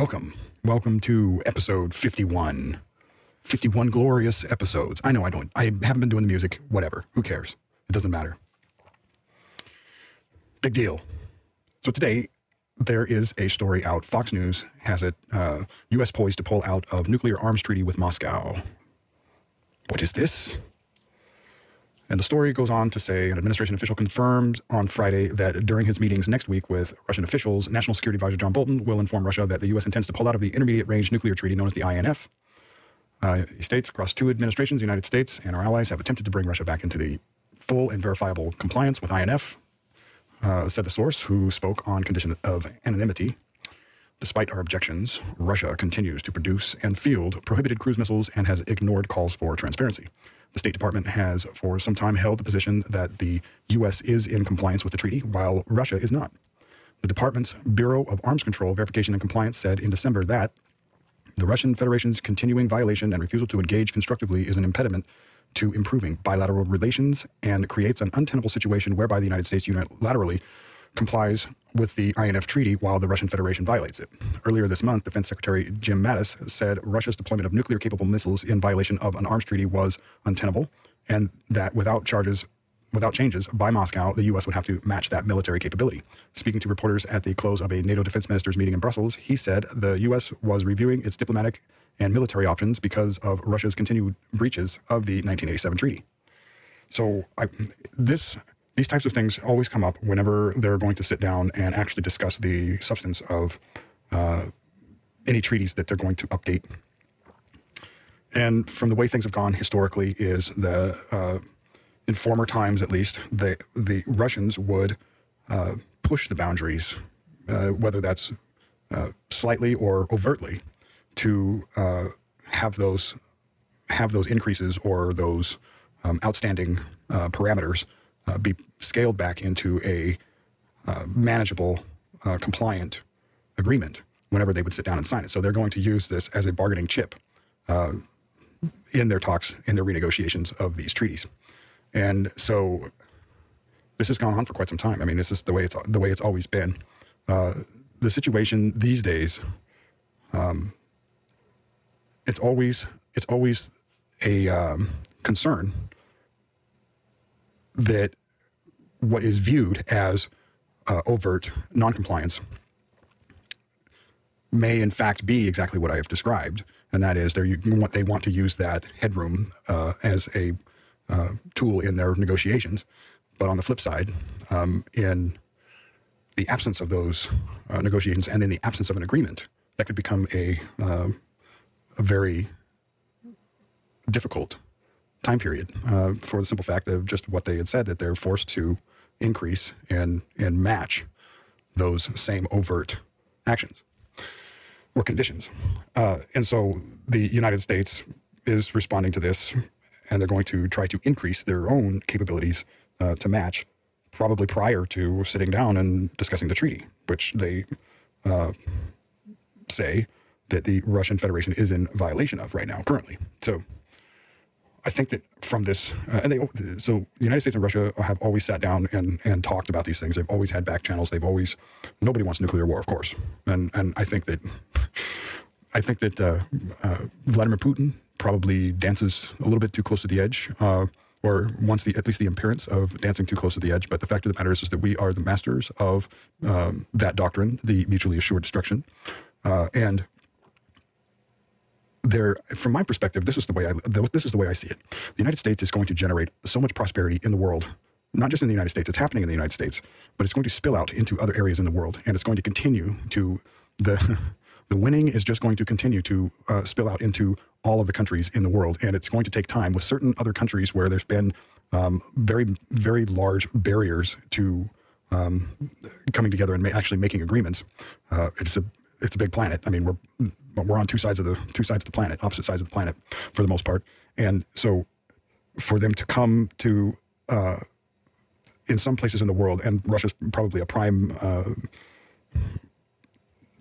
Welcome. Welcome to episode 51. 51 glorious episodes. I know I don't, I haven't been doing the music, whatever. Who cares? It doesn't matter. Big deal. So today, there is a story out. Fox News has it. Uh, U.S. poised to pull out of nuclear arms treaty with Moscow. What is this? And the story goes on to say an administration official confirmed on Friday that during his meetings next week with Russian officials, National Security Advisor John Bolton will inform Russia that the U.S. intends to pull out of the Intermediate Range Nuclear Treaty known as the INF. Uh, he states across two administrations, the United States and our allies have attempted to bring Russia back into the full and verifiable compliance with INF, uh, said the source, who spoke on condition of anonymity. Despite our objections, Russia continues to produce and field prohibited cruise missiles and has ignored calls for transparency. The State Department has for some time held the position that the U.S. is in compliance with the treaty, while Russia is not. The department's Bureau of Arms Control Verification and Compliance said in December that the Russian Federation's continuing violation and refusal to engage constructively is an impediment to improving bilateral relations and creates an untenable situation whereby the United States unilaterally complies with the INF Treaty while the Russian Federation violates it. Earlier this month, Defense Secretary Jim Mattis said Russia's deployment of nuclear capable missiles in violation of an arms treaty was untenable, and that without charges without changes by Moscow, the U.S. would have to match that military capability. Speaking to reporters at the close of a NATO defense ministers meeting in Brussels, he said the U.S. was reviewing its diplomatic and military options because of Russia's continued breaches of the 1987 treaty. So I, this these types of things always come up whenever they're going to sit down and actually discuss the substance of uh, any treaties that they're going to update. And from the way things have gone historically, is the uh, in former times at least, the the Russians would uh, push the boundaries, uh, whether that's uh, slightly or overtly, to uh, have those have those increases or those um, outstanding parameters uh, be scaled back into a uh, manageable, uh, compliant agreement whenever they would sit down and sign it. So they're going to use this as a bargaining chip uh, in their talks, in their renegotiations of these treaties. And so this has gone on for quite some time. I mean, this is the way it's the way it's always been. Uh, the situation these days, um, it's always it's always a um, concern that what is viewed as uh, overt noncompliance may in fact be exactly what I have described, and that is want they want to use that headroom uh, as a uh, tool in their negotiations. But on the flip side, um, in the absence of those uh, negotiations and in the absence of an agreement, that could become a uh, a very difficult time period uh, for the simple fact of just what they had said that they're forced to increase and and match those same overt actions or conditions. Uh, and so the United States is responding to this, and they're going to try to increase their own capabilities uh, to match, probably prior to sitting down and discussing the treaty, which they uh, say that the Russian Federation is in violation of right now, currently. So I think that from this, uh, and they, so the United States and Russia have always sat down and, and talked about these things. They've always had back channels. They've always, nobody wants nuclear war, of course. And, and I think that, I think that uh, uh, Vladimir Putin probably dances a little bit too close to the edge, uh, or wants the, at least the appearance of dancing too close to the edge. But the fact of the matter is, is that we are the masters of um, that doctrine, the mutually assured destruction. Uh, and there, from my perspective, this is the way I this is the way I see it. The United States is going to generate so much prosperity in the world, not just in the United States. It's happening in the United States, but it's going to spill out into other areas in the world, and it's going to continue to the the winning is just going to continue to uh, spill out into all of the countries in the world, and it's going to take time with certain other countries where there's been um, very very large barriers to um, coming together and ma- actually making agreements. Uh, it's a it's a big planet. I mean, we're we're on two sides of the two sides of the planet, opposite sides of the planet for the most part. And so, for them to come to uh, in some places in the world, and Russia's probably a prime uh,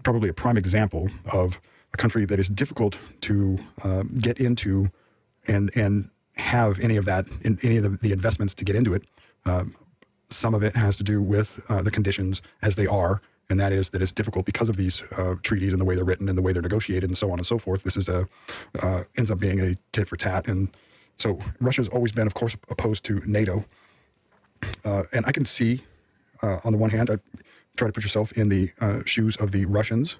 probably a prime example of a country that is difficult to uh, get into and and have any of that in any of the, the investments to get into it. Um, some of it has to do with uh, the conditions as they are and that is that it's difficult because of these uh, treaties and the way they're written and the way they're negotiated and so on and so forth. This is a uh, ends up being a tit for tat, and so Russia's always been, of course, opposed to NATO. Uh, and I can see, uh, on the one hand, I try to put yourself in the uh, shoes of the Russians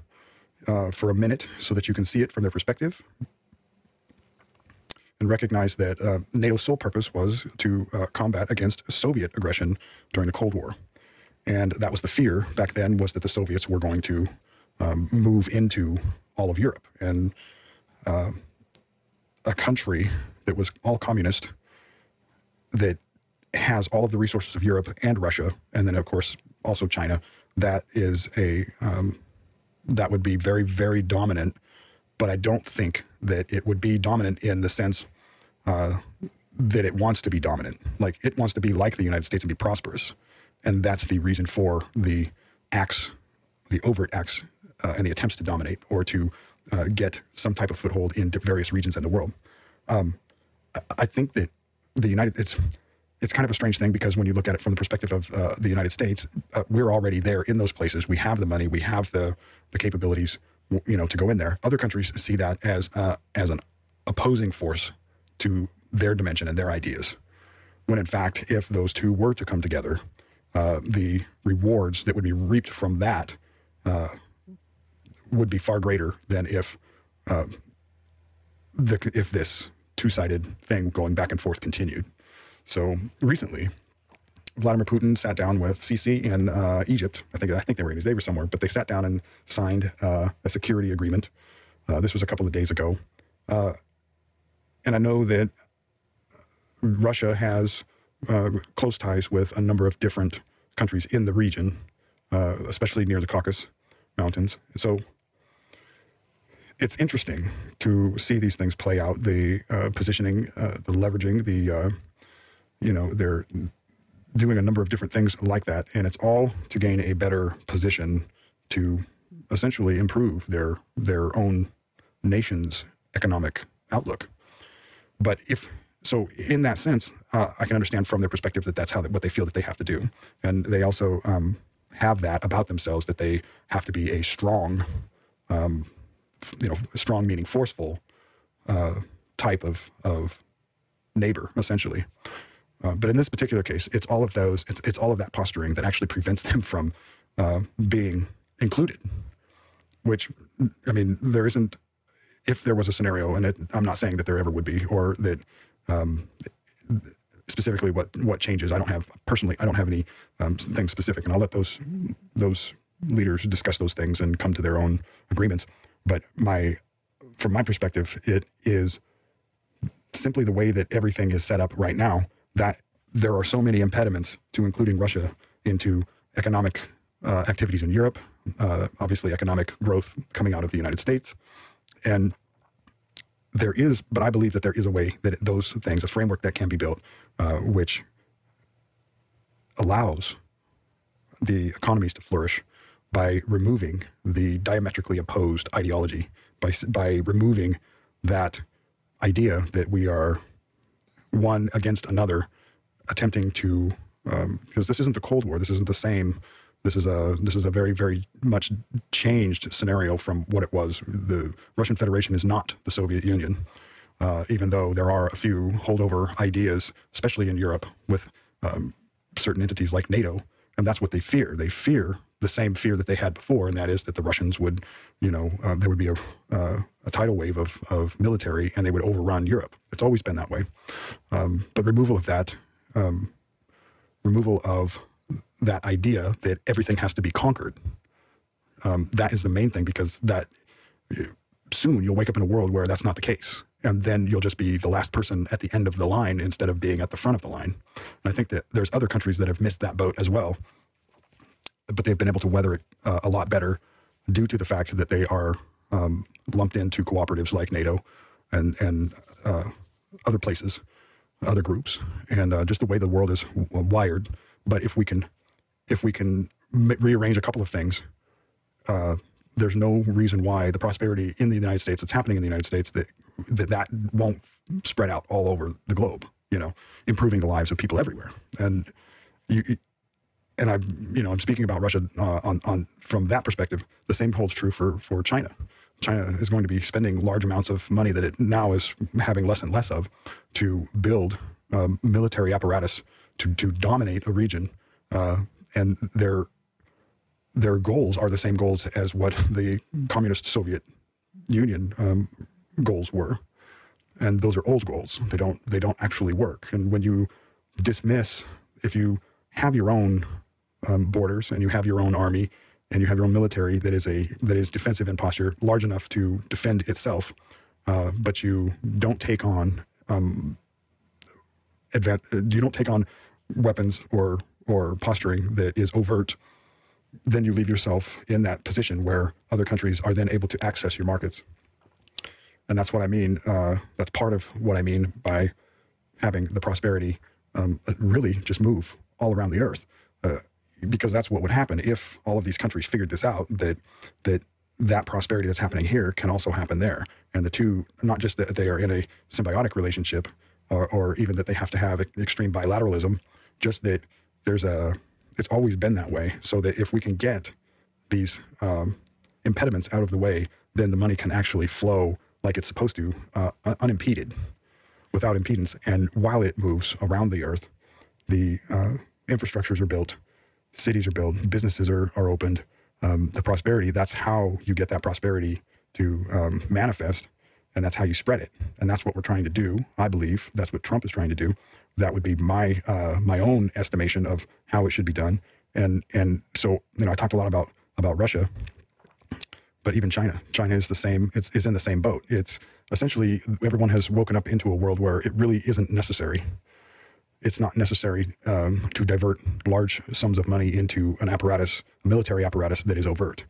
uh, for a minute so that you can see it from their perspective and recognize that NATO's sole purpose was to combat against Soviet aggression during the Cold War. And that was the fear back then was that the Soviets were going to um, move into all of Europe. And uh, a country that was all communist that has all of the resources of Europe and Russia, and then of course also China, that is a um, that would be very very dominant but I don't think that it would be dominant in the sense uh, that it wants to be dominant. Like it wants to be like the United States and be prosperous, and that's the reason for the acts, the overt acts, uh, and the attempts to dominate or to uh, get some type of foothold in various regions in the world. Um, I think that the United it's it's kind of a strange thing because when you look at it from the perspective of uh, the United States, uh, we're already there in those places. We have the money, we have the the capabilities you know, to go in there. Other countries see that as uh, as an opposing force to their dimension and their ideas. When in fact, if those two were to come together, uh, the rewards that would be reaped from that uh, would be far greater than if uh, the if this two sided thing going back and forth continued. So recently, Vladimir Putin sat down with Sisi in uh, Egypt. I think I think they were in they were somewhere, but they sat down and signed uh, a security agreement. Uh, this was a couple of days ago, uh, and I know that Russia has uh, close ties with a number of different countries in the region, uh, especially near the Caucasus Mountains. So it's interesting to see these things play out. The positioning, the leveraging, the you know, their doing a number of different things like that. And it's all to gain a better position to essentially improve their their own nation's economic outlook. But if so, in that sense, uh, I can understand from their perspective that that's how what they feel that they have to do, and they also um, have that about themselves that they have to be a strong, um, you know, strong meaning forceful uh, type of of neighbor, essentially. Uh, but in this particular case, it's all of those, it's, it's all of that posturing that actually prevents them from uh, being included. Which, I mean, there isn't, if there was a scenario, and it, I'm not saying that there ever would be, or that um, specifically what, what changes, I don't have, personally, I don't have any um, things specific, and I'll let those, those leaders discuss those things and come to their own agreements. But my, from my perspective, it is simply the way that everything is set up right now that there are so many impediments to including Russia into economic uh, activities in Europe, uh, obviously economic growth coming out of the United States. And there is, but I believe that there is a way that those things, a framework that can be built, uh, which allows the economies to flourish by removing the diametrically opposed ideology, by, by removing that idea that we are one against another, attempting to um, because this isn't the Cold War. This isn't the same. This is a this is a very very much changed scenario from what it was. The Russian Federation is not the Soviet Union, uh, even though there are a few holdover ideas, especially in Europe, with um, certain entities like NATO, and that's what they fear. They fear the same fear that they had before, and that is that the Russians would, you know, uh, there would be a, uh, a tidal wave of, of military and they would overrun Europe. It's always been that way. Um, but removal of that, um, removal of that idea that everything has to be conquered, um, that is the main thing because that soon you'll wake up in a world where that's not the case. And then you'll just be the last person at the end of the line instead of being at the front of the line. And I think that there's other countries that have missed that boat as well but they've been able to weather it uh, a lot better due to the fact that they are um, lumped into cooperatives like NATO and and uh, other places, other groups, and uh, just the way the world is w- wired. But if we can, if we can m- rearrange a couple of things, uh, there's no reason why the prosperity in the United States that's happening in the United States that that that won't spread out all over the globe. You know, improving the lives of people everywhere, and you and I'm, you know, I'm speaking about Russia uh, on, on from that perspective. The same holds true for for China. China is going to be spending large amounts of money that it now is having less and less of to build um, military apparatus to to dominate a region, uh, and their their goals are the same goals as what the communist Soviet Union um, goals were, and those are old goals. They don't they don't actually work. And when you dismiss, if you have your own um, borders and you have your own army and you have your own military that is a that is defensive in posture, large enough to defend itself, uh, but you don't take on um, advan- you don't take on weapons or or posturing that is overt, then you leave yourself in that position where other countries are then able to access your markets. And that's what I mean. Uh, that's part of what I mean by having the prosperity um, really just move all around the earth. Uh, because that's what would happen if all of these countries figured this out that that that prosperity that's happening here can also happen there and the two not just that they are in a symbiotic relationship or, or even that they have to have extreme bilateralism just that there's a it's always been that way so that if we can get these um, impediments out of the way then the money can actually flow like it's supposed to uh, unimpeded without impedance and while it moves around the earth the uh, infrastructures are built cities are built, businesses are, are opened, um, the prosperity, that's how you get that prosperity to um, manifest. And that's how you spread it. And that's what we're trying to do. I believe that's what Trump is trying to do. That would be my uh, my own estimation of how it should be done. And and so you know I talked a lot about about Russia, but even China. China is the same. It's is in the same boat. It's essentially everyone has woken up into a world where it really isn't necessary it's not necessary um, to divert large sums of money into an apparatus, a military apparatus that is overt,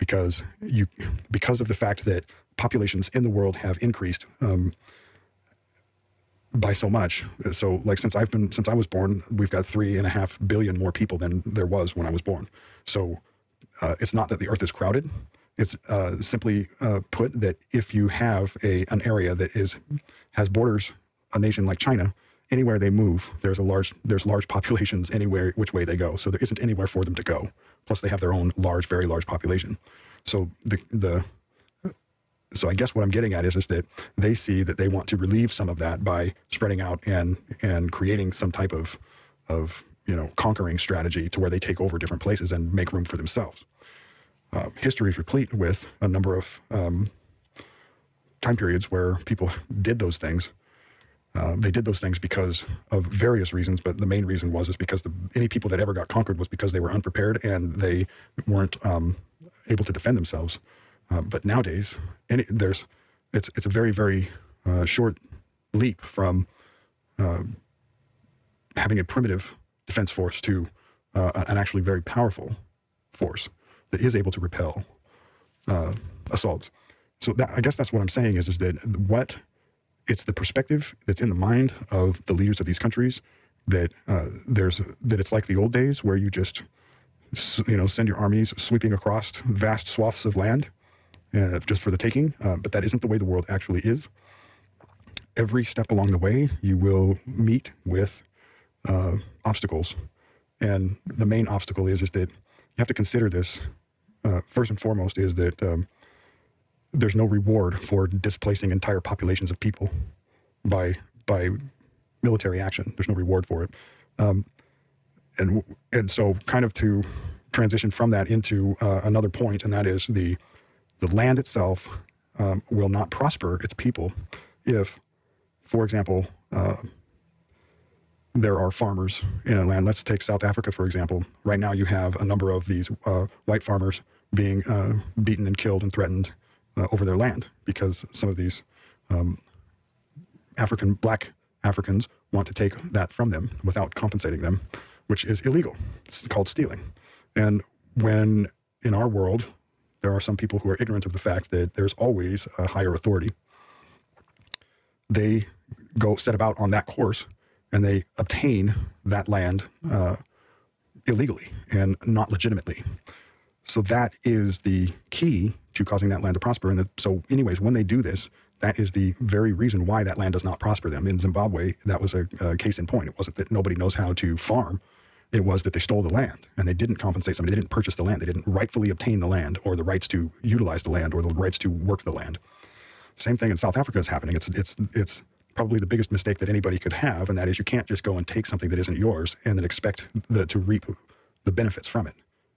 because you because of the fact that populations in the world have increased um, by so much. So, like since I've been since I was born, we've got three and a half billion more people than there was when I was born. So, uh, it's not that the Earth is crowded. It's uh, simply uh, put that if you have a an area that is has borders, a nation like China anywhere they move, there's a large there's large populations anywhere which way they go. So there isn't anywhere for them to go. Plus, they have their own large, very large population. So the the so I guess what I'm getting at is is that they see that they want to relieve some of that by spreading out and and creating some type of of you know conquering strategy to where they take over different places and make room for themselves. Uh, history is replete with a number of um, time periods where people did those things uh, they did those things because of various reasons, but the main reason was is because the, any people that ever got conquered was because they were unprepared and they weren't um, able to defend themselves. Uh, but nowadays, any, there's it's it's a very very uh, short leap from uh, having a primitive defense force to uh, an actually very powerful force that is able to repel assaults. So that, I guess that's what I'm saying is is that what it's the perspective that's in the mind of the leaders of these countries that uh, there's that it's like the old days where you just you know send your armies sweeping across vast swaths of land uh, just for the taking, uh, but that isn't the way the world actually is. Every step along the way, you will meet with uh, obstacles, and the main obstacle is is that you have to consider this uh, first and foremost is that um, there's no reward for displacing entire populations of people by by military action. There's no reward for it, um, and and so kind of to transition from that into uh, another point, and that is the the land itself um, will not prosper its people if, for example, uh, there are farmers in a land. Let's take South Africa for example. Right now, you have a number of these uh, white farmers being uh, beaten and killed and threatened uh, over their land because some of these um, African black Africans want to take that from them without compensating them, which is illegal. It's called stealing. And when in our world there are some people who are ignorant of the fact that there's always a higher authority, they go set about on that course and they obtain that land uh, illegally and not legitimately. So that is the key to causing that land to prosper. And the, so, anyways, when they do this, that is the very reason why that land does not prosper them. In Zimbabwe, that was a, a, case in point. It wasn't that nobody knows how to farm. It was that they stole the land and they didn't compensate somebody. They didn't purchase the land. They didn't rightfully obtain the land or the rights to utilize the land or the rights to work the land. Same thing in South Africa is happening. It's it's it's probably the biggest mistake that anybody could have, and that is you can't just go and take something that isn't yours and then expect the, to reap the benefits from it.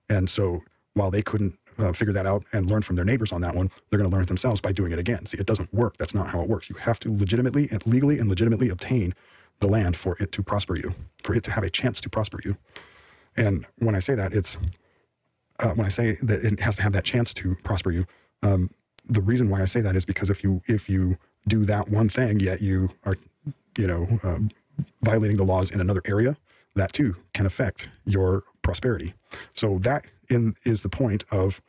And so while they couldn't uh, figure that out and learn from their neighbors on that one, they're going to learn it themselves by doing it again. See, it doesn't work. That's not how it works. You have to legitimately and legally and legitimately obtain the land for it to prosper you, for it to have a chance to prosper you. And when I say that, it's uh, when I say that it has to have that chance to prosper you. Um, the reason why I say that is because if you if you do that one thing, yet you are, you know, um, violating the laws in another area, that too can affect your prosperity. So that in is the point of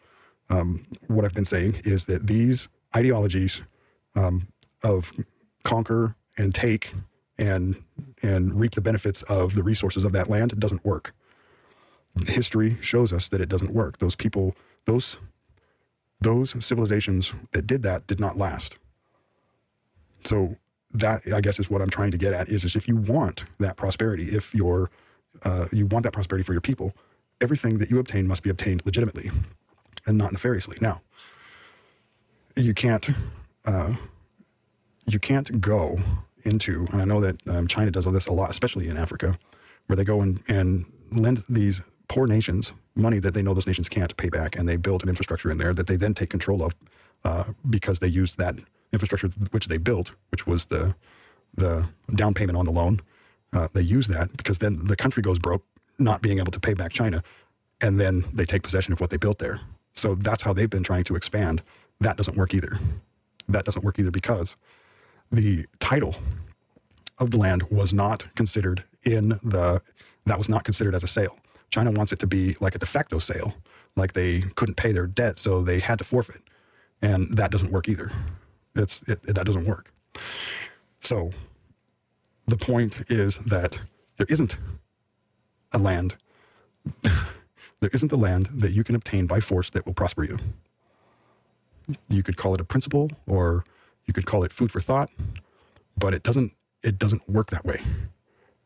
um, what I've been saying is that these ideologies um, of conquer and take and and reap the benefits of the resources of that land doesn't work. History shows us that it doesn't work. Those people, those those civilizations that did that did not last. So that I guess is what I'm trying to get at is, is if you want that prosperity, if you're uh, you want that prosperity for your people, everything that you obtain must be obtained legitimately and not nefariously. Now, you can't uh, you can't go into, and I know that um, China does all this a lot, especially in Africa, where they go and, and lend these poor nations money that they know those nations can't pay back, and they build an infrastructure in there that they then take control of uh, because they used that infrastructure which they built, which was the the down payment on the loan. Uh, they use that because then the country goes broke, not being able to pay back China, and then they take possession of what they built there. So that's how they've been trying to expand. That doesn't work either. That doesn't work either because the title of the land was not considered in the that was not considered as a sale. China wants it to be like a de facto sale, like they couldn't pay their debt, so they had to forfeit, and that doesn't work either. It's it, it, that doesn't work. So the point is that there isn't a land. there isn't a land that you can obtain by force that will prosper you. You could call it a principle, or you could call it food for thought, but it doesn't it doesn't work that way.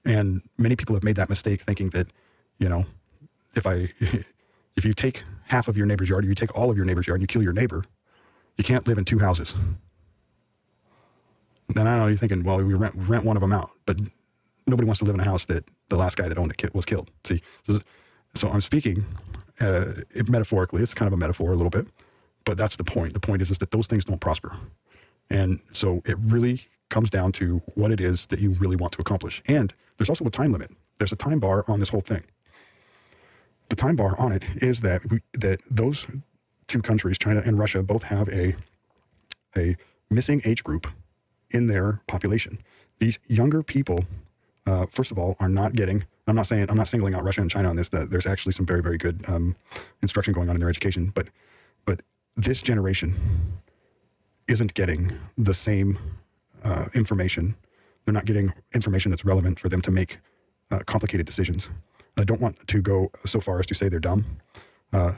And many people have made that mistake thinking that, you know, if I if you take half of your neighbor's yard, or you take all of your neighbor's yard and you kill your neighbor, you can't live in two houses. Then I know you're thinking, well, we rent, rent one of them out, but nobody wants to live in a house that the last guy that owned it was killed. See, so, so I'm speaking uh, metaphorically. It's kind of a metaphor a little bit, but that's the point. The point is, is that those things don't prosper. And so it really comes down to what it is that you really want to accomplish. And there's also a time limit. There's a time bar on this whole thing. The time bar on it is that we, that those two countries, China and Russia, both have a a missing age group in their population. These younger people, uh, first of all, are not getting. I'm not saying I'm not singling out Russia and China on this. That there's actually some very very good um, instruction going on in their education, but but this generation isn't getting the same uh, information. They're not getting information that's relevant for them to make uh, complicated decisions. I don't want to go so far as to say they're dumb. Uh,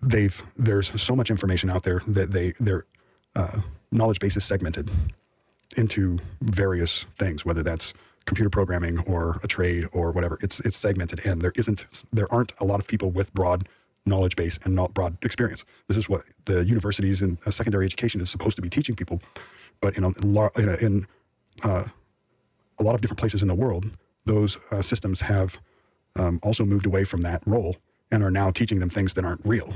they've there's so much information out there that they their uh, knowledge base is segmented into various things, whether that's computer programming or a trade or whatever. It's it's segmented, and there isn't there aren't a lot of people with broad knowledge base and not broad experience. This is what the universities and secondary education is supposed to be teaching people. But in a, in, a, in uh, a lot of different places in the world, those uh, systems have um, also moved away from that role and are now teaching them things that aren't real.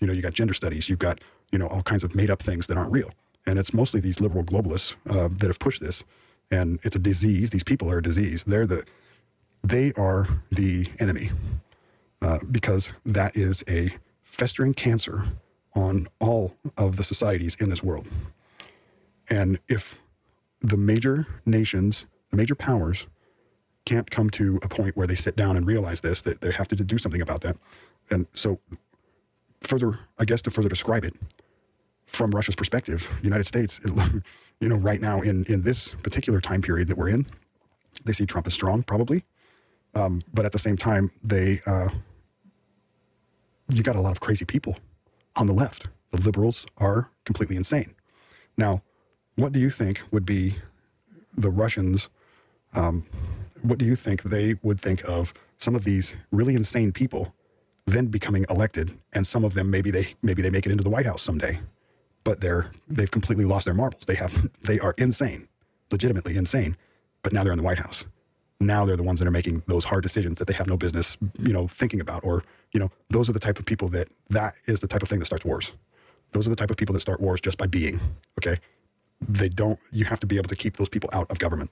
You know, you got gender studies, you've got you know all kinds of made up things that aren't real, and it's mostly these liberal globalists uh, that have pushed this. And it's a disease. These people are a disease. They're the they are the enemy uh, because that is a festering cancer on all of the societies in this world. And if the major nations, the major powers, can't come to a point where they sit down and realize this, that they have to do something about that. And so, further, I guess to further describe it, from Russia's perspective, United States, it, you know, right now in, in this particular time period that we're in, they see Trump as strong, probably. Um, but at the same time, they, uh, you got a lot of crazy people on the left. The liberals are completely insane. Now, what do you think would be the Russians? Um, what do you think they would think of some of these really insane people then becoming elected, and some of them maybe they maybe they make it into the White House someday, but they're they've completely lost their marbles. They have they are insane, legitimately insane, but now they're in the White House. Now they're the ones that are making those hard decisions that they have no business, you know, thinking about. Or you know, those are the type of people that that is the type of thing that starts wars. Those are the type of people that start wars just by being. Okay, they don't. You have to be able to keep those people out of government.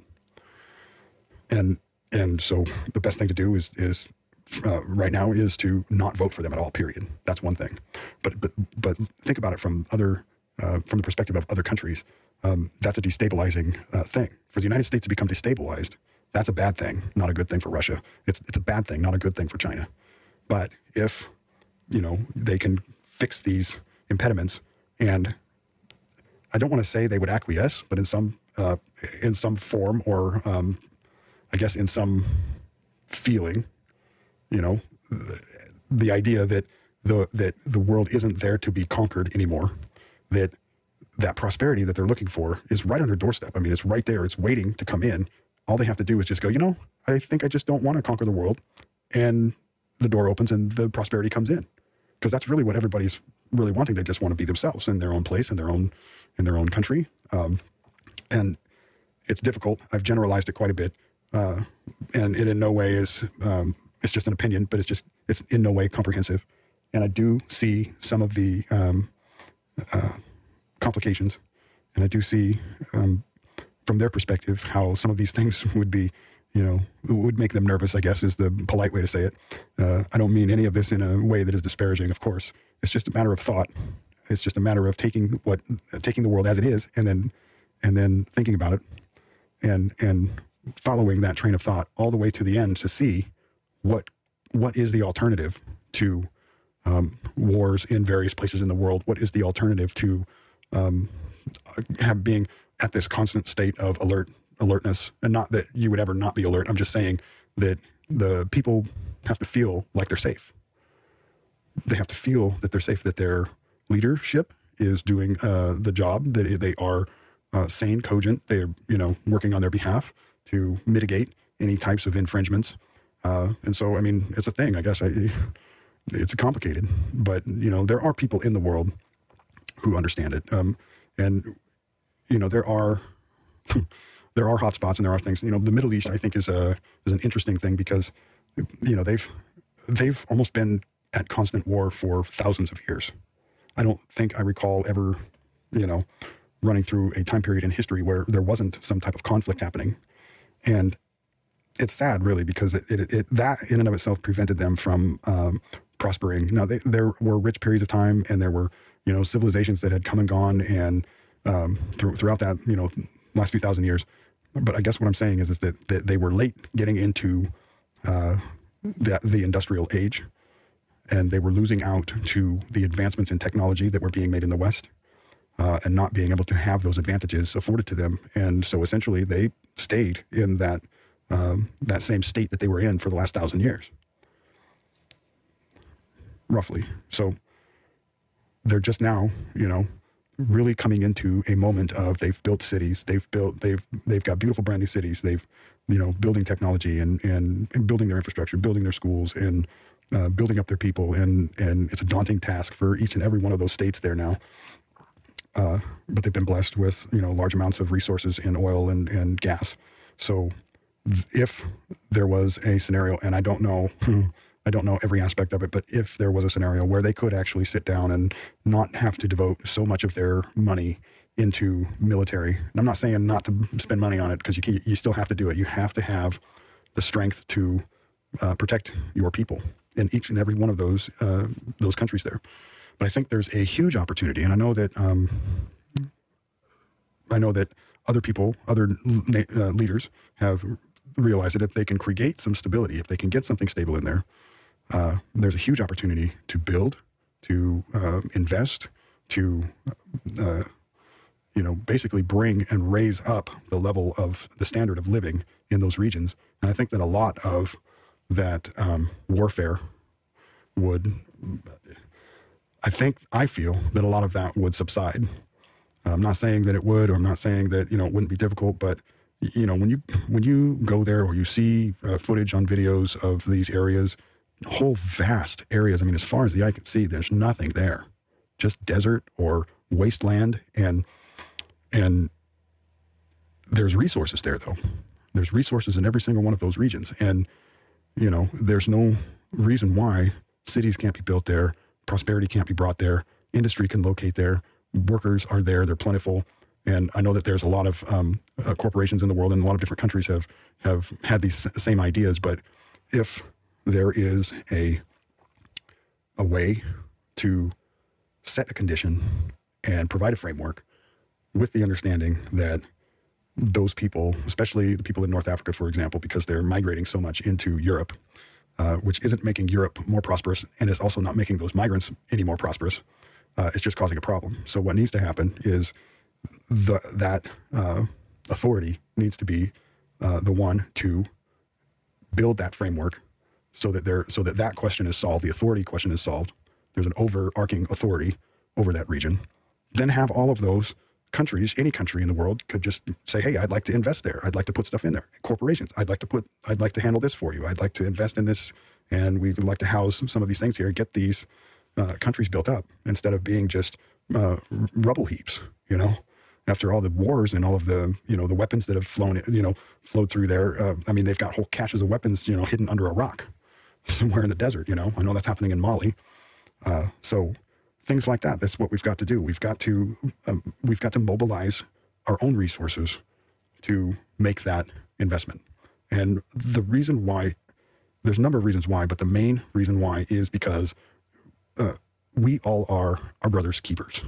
And and so the best thing to do is is uh, right now is to not vote for them at all. Period. That's one thing. But but but think about it from other uh, from the perspective of other countries. Um, that's a destabilizing uh, thing for the United States to become destabilized. That's a bad thing, not a good thing for Russia. It's it's a bad thing, not a good thing for China. But if you know they can fix these impediments, and I don't want to say they would acquiesce, but in some uh, in some form or um, I guess in some feeling, you know, the, the idea that the that the world isn't there to be conquered anymore, that that prosperity that they're looking for is right on their doorstep. I mean, it's right there. It's waiting to come in. All they have to do is just go, you know, I think I just don't want to conquer the world. And the door opens and the prosperity comes in. Because that's really what everybody's really wanting. They just want to be themselves in their own place, in their own in their own country. Um, and it's difficult. I've generalized it quite a bit. Uh, and it in no way is um, it's just an opinion, but it's just it's in no way comprehensive. And I do see some of the um, uh, complications, and I do see um, from their perspective how some of these things would be, you know, would make them nervous. I guess is the polite way to say it. Uh, I don't mean any of this in a way that is disparaging. Of course, it's just a matter of thought. It's just a matter of taking what taking the world as it is, and then and then thinking about it, and and following that train of thought all the way to the end to see what what is the alternative to um, wars in various places in the world? What is the alternative to um, have being at this constant state of alert alertness? And not that you would ever not be alert. I'm just saying that the people have to feel like they're safe. They have to feel that they're safe. That their leadership is doing uh, the job. That they are uh, sane, cogent. They're you know working on their behalf to mitigate any types of infringements. Uh, and so, I mean, it's a thing, I guess. I, it's complicated, but you know, there are people in the world who understand it. Um, and you know, there are there are hotspots and there are things. You know, the Middle East, I think, is a is an interesting thing because you know they've they've almost been at constant war for thousands of years. I don't think I recall ever, you know, running through a time period in history where there wasn't some type of conflict happening. And it's sad, really, because it, it, it, that in and of itself prevented them from um, prospering. Now, they, there were rich periods of time, and there were you know civilizations that had come and gone, and um, through, throughout that you know last few thousand years. But I guess what I'm saying is, is that, that they were late getting into uh, the, the industrial age, and they were losing out to the advancements in technology that were being made in the West. Uh, and not being able to have those advantages afforded to them. And so essentially, they stayed in that um, that same state that they were in for the last thousand years, roughly. So they're just now, you know, really coming into a moment of they've built cities, they've built, they've they've got beautiful brand new cities, they've, you know, building technology and and, and building their infrastructure, building their schools, and uh, building up their people, and and it's a daunting task for each and every one of those states there now. Uh, but they've been blessed with you know large amounts of resources in oil and, and gas. So if there was a scenario, and I don't know, I don't know every aspect of it, but if there was a scenario where they could actually sit down and not have to devote so much of their money into military, and I'm not saying not to spend money on it because you can, you still have to do it. You have to have the strength to uh, protect your people in each and every one of those uh, those countries there. But I think there's a huge opportunity, and I know that um, I know that other people, other uh, leaders, have realize that if they can create some stability, if they can get something stable in there, uh, there's a huge opportunity to build, to uh, invest, to uh, you know basically bring and raise up the level of the standard of living in those regions. And I think that a lot of that um, warfare would, I think, I feel that a lot of that would subside. I'm not saying that it would, or I'm not saying that you know it wouldn't be difficult, but you know, when you when you go there or you see uh, footage on videos of these areas, whole vast areas. I mean, as far as the eye can see, there's nothing there, just desert or wasteland, and and there's resources there though. There's resources in every single one of those regions, and you know, there's no reason why cities can't be built there, prosperity can't be brought there, industry can locate there, workers are there, they're plentiful. And I know that there's a lot of um, uh, corporations in the world, and a lot of different countries have have had these same ideas. But if there is a a way to set a condition and provide a framework with the understanding that those people, especially the people in North Africa, for example, because they're migrating so much into Europe, uh, which isn't making Europe more prosperous and is also not making those migrants any more prosperous. Uh, it's just causing a problem. So what needs to happen is the, that uh, authority needs to be uh, the one to build that framework so that there so that that question is solved the authority question is solved there's an overarching authority over that region then have all of those countries any country in the world could just say hey i'd like to invest there. I'd like to put stuff in there. Corporations i'd like to put i'd like to handle this for you. I'd like to invest in this and we would like to house some of these things here get these uh, countries built up instead of being just uh, rubble heaps you know? After all the wars and all of the you know the weapons that have flown you know flowed through there. Uh, I mean, they've got whole caches of weapons you know hidden under a rock somewhere in the desert. You know, I know that's happening in Mali. Uh, so things like that. That's what we've got to do. We've got to um, we've got to mobilize our own resources to make that investment. And the reason why there's a number of reasons why, but the main reason why is because uh, we all are our brother's keepers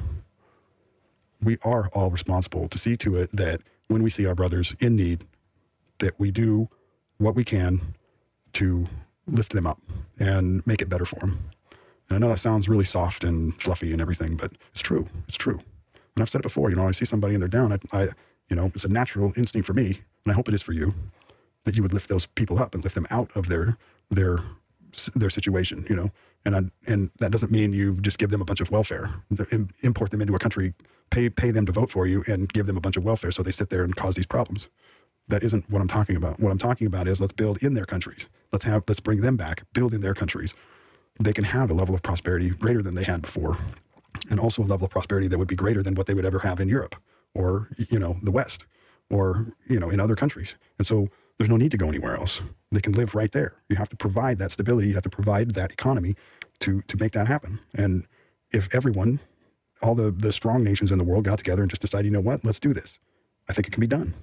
we are all responsible to see to it that when we see our brothers in need, that we do what we can to lift them up and make it better for them. And I know that sounds really soft and fluffy and everything, but it's true. It's true. And I've said it before. You know, I see somebody and they're down. I, I, you know, it's a natural instinct for me, and I hope it is for you, that you would lift those people up and lift them out of their their their situation. You know, and I, and that doesn't mean you just give them a bunch of welfare, import them into a country, pay pay them to vote for you, and give them a bunch of welfare so they sit there and cause these problems. That isn't what I'm talking about. What I'm talking about is let's build in their countries. Let's have let's bring them back, build in their countries. They can have a level of prosperity greater than they had before, and also a level of prosperity that would be greater than what they would ever have in Europe or you know the West or you know in other countries. And so there's no need to go anywhere else. They can live right there. You have to provide that stability. You have to provide that economy to to make that happen. And if everyone, all the the strong nations in the world got together and just decided, you know what, let's do this, I think it can be done.